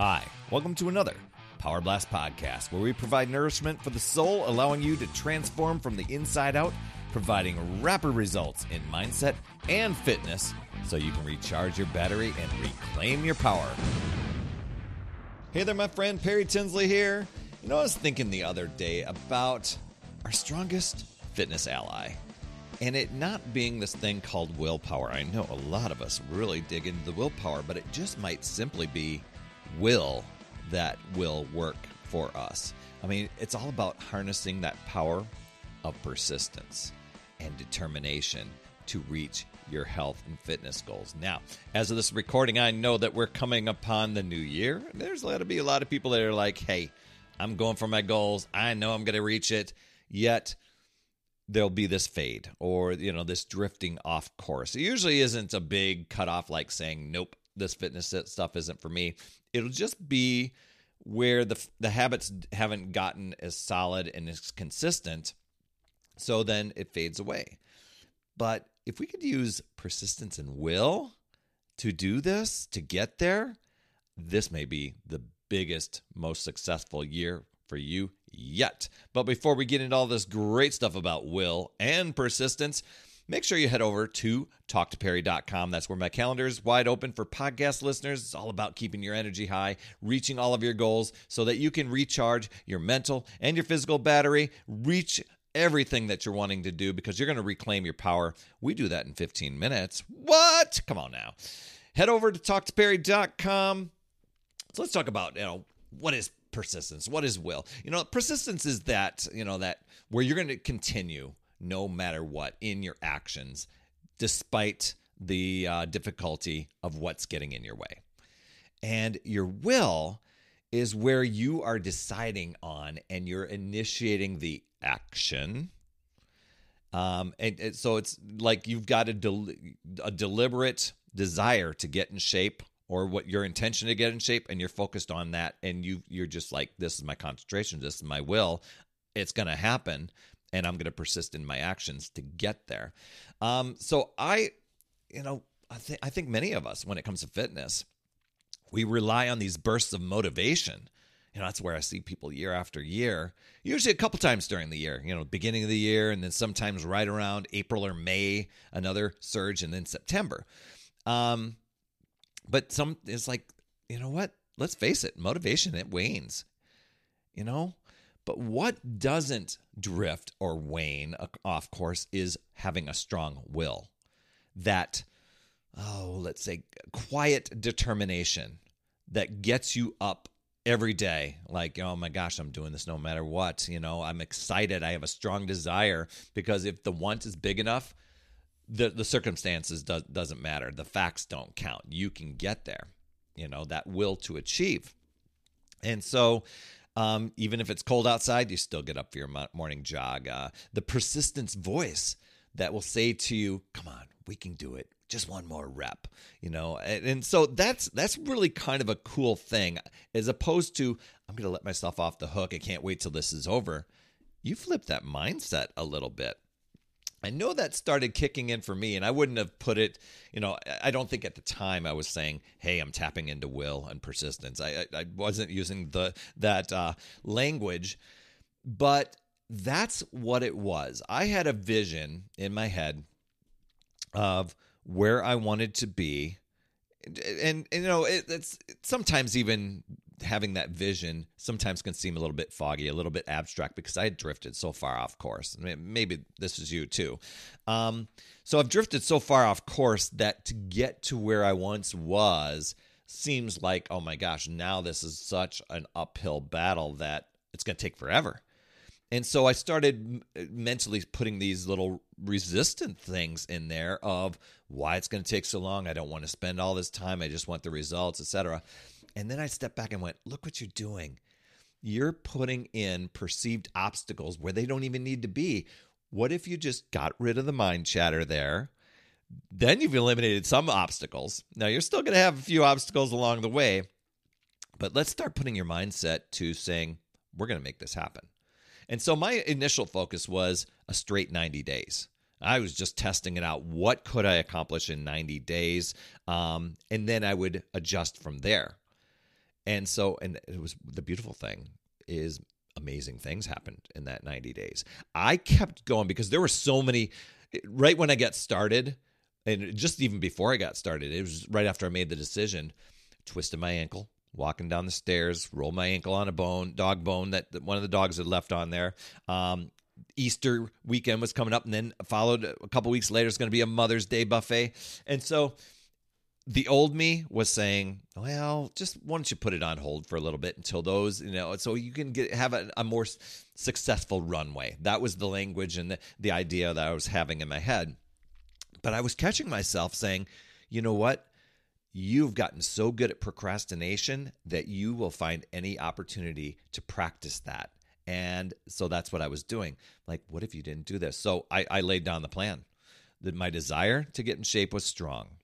Hi, welcome to another Power Blast podcast where we provide nourishment for the soul, allowing you to transform from the inside out, providing rapid results in mindset and fitness so you can recharge your battery and reclaim your power. Hey there, my friend Perry Tinsley here. You know, I was thinking the other day about our strongest fitness ally and it not being this thing called willpower. I know a lot of us really dig into the willpower, but it just might simply be will that will work for us. I mean, it's all about harnessing that power of persistence and determination to reach your health and fitness goals. Now, as of this recording, I know that we're coming upon the new year. There's going to be a lot of people that are like, hey, I'm going for my goals. I know I'm going to reach it. Yet, there'll be this fade or, you know, this drifting off course. It usually isn't a big cutoff like saying, nope, this fitness stuff isn't for me. It'll just be where the the habits haven't gotten as solid and as consistent. So then it fades away. But if we could use persistence and will to do this, to get there, this may be the biggest, most successful year for you yet. But before we get into all this great stuff about will and persistence, make sure you head over to talktoperry.com. That's where my calendar is wide open for podcast listeners. It's all about keeping your energy high, reaching all of your goals so that you can recharge your mental and your physical battery, reach everything that you're wanting to do because you're going to reclaim your power. We do that in 15 minutes. What? Come on now. Head over to talktoperry.com. So let's talk about, you know, what is persistence? What is will? You know, persistence is that, you know, that where you're going to continue no matter what in your actions, despite the uh, difficulty of what's getting in your way. And your will is where you are deciding on and you're initiating the action. Um, and, and so it's like you've got a, del- a deliberate desire to get in shape or what your intention to get in shape and you're focused on that and you you're just like this is my concentration this is my will it's going to happen and I'm going to persist in my actions to get there. Um, so I, you know, I think I think many of us, when it comes to fitness, we rely on these bursts of motivation. You know, that's where I see people year after year, usually a couple times during the year, you know, beginning of the year, and then sometimes right around April or May, another surge, and then September. Um, but some, it's like, you know what? Let's face it, motivation, it wanes. You know, but what doesn't drift or wane off course is having a strong will. That, oh, let's say, quiet determination that gets you up every day. Like, oh my gosh, I'm doing this no matter what. You know, I'm excited. I have a strong desire because if the want is big enough, the, the circumstances do, doesn't matter. The facts don't count. You can get there, you know, that will to achieve. And so, um, even if it's cold outside, you still get up for your morning jog. Uh, the persistence voice that will say to you, "Come on, we can do it. Just one more rep." You know, and, and so that's that's really kind of a cool thing, as opposed to I'm going to let myself off the hook. I can't wait till this is over. You flip that mindset a little bit. I know that started kicking in for me, and I wouldn't have put it, you know, I don't think at the time I was saying, hey, I'm tapping into will and persistence. I, I, wasn't using the that uh, language, but that's what it was. I had a vision in my head of where I wanted to be. And, and, and you know, it, it's sometimes even having that vision sometimes can seem a little bit foggy, a little bit abstract because I drifted so far off course. Maybe this is you too. Um, so I've drifted so far off course that to get to where I once was seems like, oh my gosh, now this is such an uphill battle that it's going to take forever. And so I started mentally putting these little resistant things in there of why it's going to take so long. I don't want to spend all this time. I just want the results, etc. And then I stepped back and went, look what you're doing. You're putting in perceived obstacles where they don't even need to be. What if you just got rid of the mind chatter there? Then you've eliminated some obstacles. Now you're still going to have a few obstacles along the way, but let's start putting your mindset to saying, we're going to make this happen. And so my initial focus was a straight 90 days. I was just testing it out. What could I accomplish in 90 days? Um, and then I would adjust from there. And so, and it was the beautiful thing is amazing things happened in that 90 days. I kept going because there were so many, right when I got started, and just even before I got started, it was right after I made the decision, twisted my ankle, walking down the stairs, rolled my ankle on a bone, dog bone that, one of the dogs had left on there. Um, Easter weekend was coming up, and then followed a couple weeks later. It's going to be a Mother's Day buffet, and so the old me was saying, "Well, just why don't you put it on hold for a little bit until those, you know, so you can get have a, a more successful runway." That was the language and the, the idea that I was having in my head. But I was catching myself saying, "You know what? You've gotten so good at procrastination that you will find any opportunity to practice that." And so that's what I was doing. Like, what if you didn't do this? So I, I laid down the plan. That my desire to get in shape was strong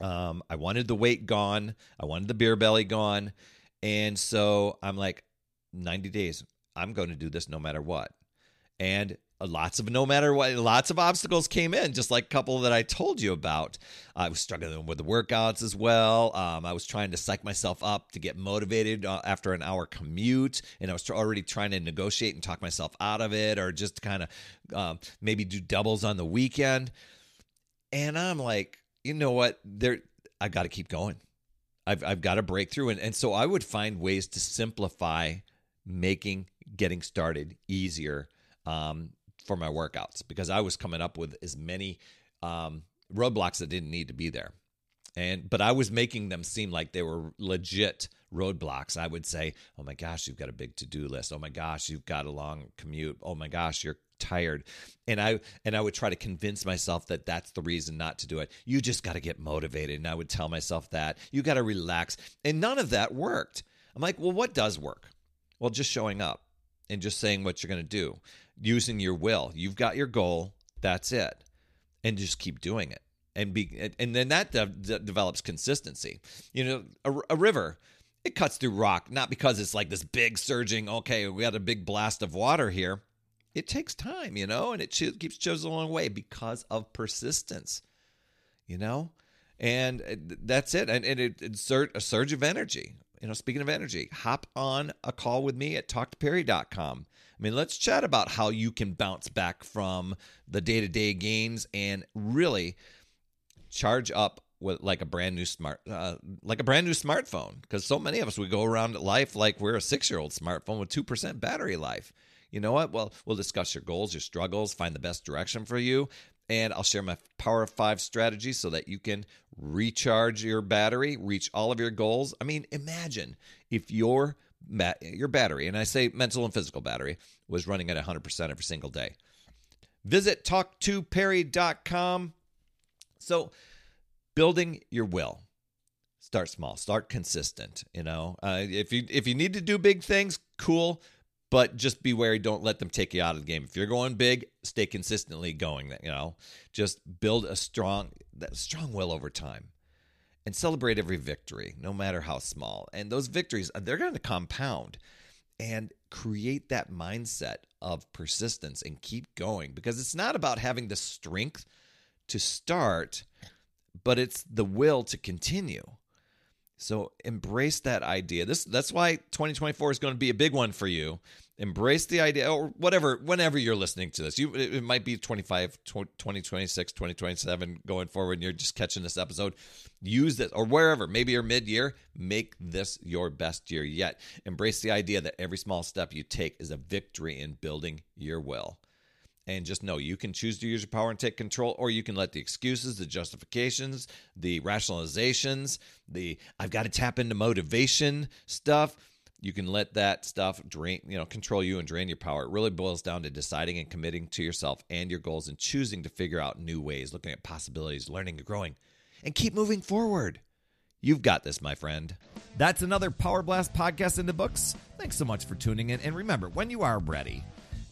um, I wanted the weight gone. I wanted the beer belly gone. And so I'm like, 90 days, I'm going to do this no matter what. And lots of no matter what, lots of obstacles came in, just like a couple that I told you about. I was struggling with the workouts as well. Um, I was trying to psych myself up to get motivated uh, after an hour commute, and I was already trying to negotiate and talk myself out of it, or just kind of um, maybe do doubles on the weekend. And I'm like, you know what? There, I got to keep going. I've I've got to break through, and and so I would find ways to simplify making getting started easier um, for my workouts because I was coming up with as many um, roadblocks that didn't need to be there, and but I was making them seem like they were legit roadblocks. I would say, "Oh my gosh, you've got a big to-do list. Oh my gosh, you've got a long commute. Oh my gosh, you're tired. And i and i would try to convince myself that that's the reason not to do it. You just got to get motivated. And i would tell myself that. You got to relax. And none of that worked. I'm like well what does work? Well just showing up and just saying what you're going to do using your will. You've got your goal. That's it. And just keep doing it. And be and then that de- de- develops consistency. You know a, a river it cuts through rock not because it's like this big surging okay we got a big blast of water here it takes time, you know, and it keeps chiseling along the way because of persistence, you know, and uh, that's it. And, and it, it's a surge of energy. You know, speaking of energy, hop on a call with me at talktoperry.com. I mean, let's chat about how you can bounce back from the day to day gains and really charge up with like a brand new smart, uh, like a brand new smartphone. Because so many of us we go around life like we're a six year old smartphone with two percent battery life you know what? Well, we'll discuss your goals, your struggles, find the best direction for you. And I'll share my Power of Five strategy so that you can recharge your battery, reach all of your goals. I mean, imagine if your your battery, and I say mental and physical battery, was running at 100% every single day. Visit talktoperry.com. So, building your will. Start small. Start consistent. You know, uh, if you if you need to do big things, cool but just be wary. Don't let them take you out of the game. If you're going big, stay consistently going. You know, just build a strong, that strong will over time, and celebrate every victory, no matter how small. And those victories, uh, they're going to compound, and create that mindset of persistence and keep going because it's not about having the strength to start, but it's the will to continue. So embrace that idea. This that's why 2024 is going to be a big one for you. Embrace the idea or whatever whenever you're listening to this. You it, might be 25 2026 2027 going forward and you're just catching this episode. Use this or wherever maybe you're mid-year make this your best year yet. Embrace the idea that every small step you take is a victory in building your will and just know you can choose to use your power and take control or you can let the excuses the justifications the rationalizations the i've got to tap into motivation stuff you can let that stuff drain, you know, control you and drain your power. It really boils down to deciding and committing to yourself and your goals and choosing to figure out new ways, looking at possibilities, learning and growing, and keep moving forward. You've got this, my friend. That's another Power Blast podcast in the books. Thanks so much for tuning in. And remember, when you are ready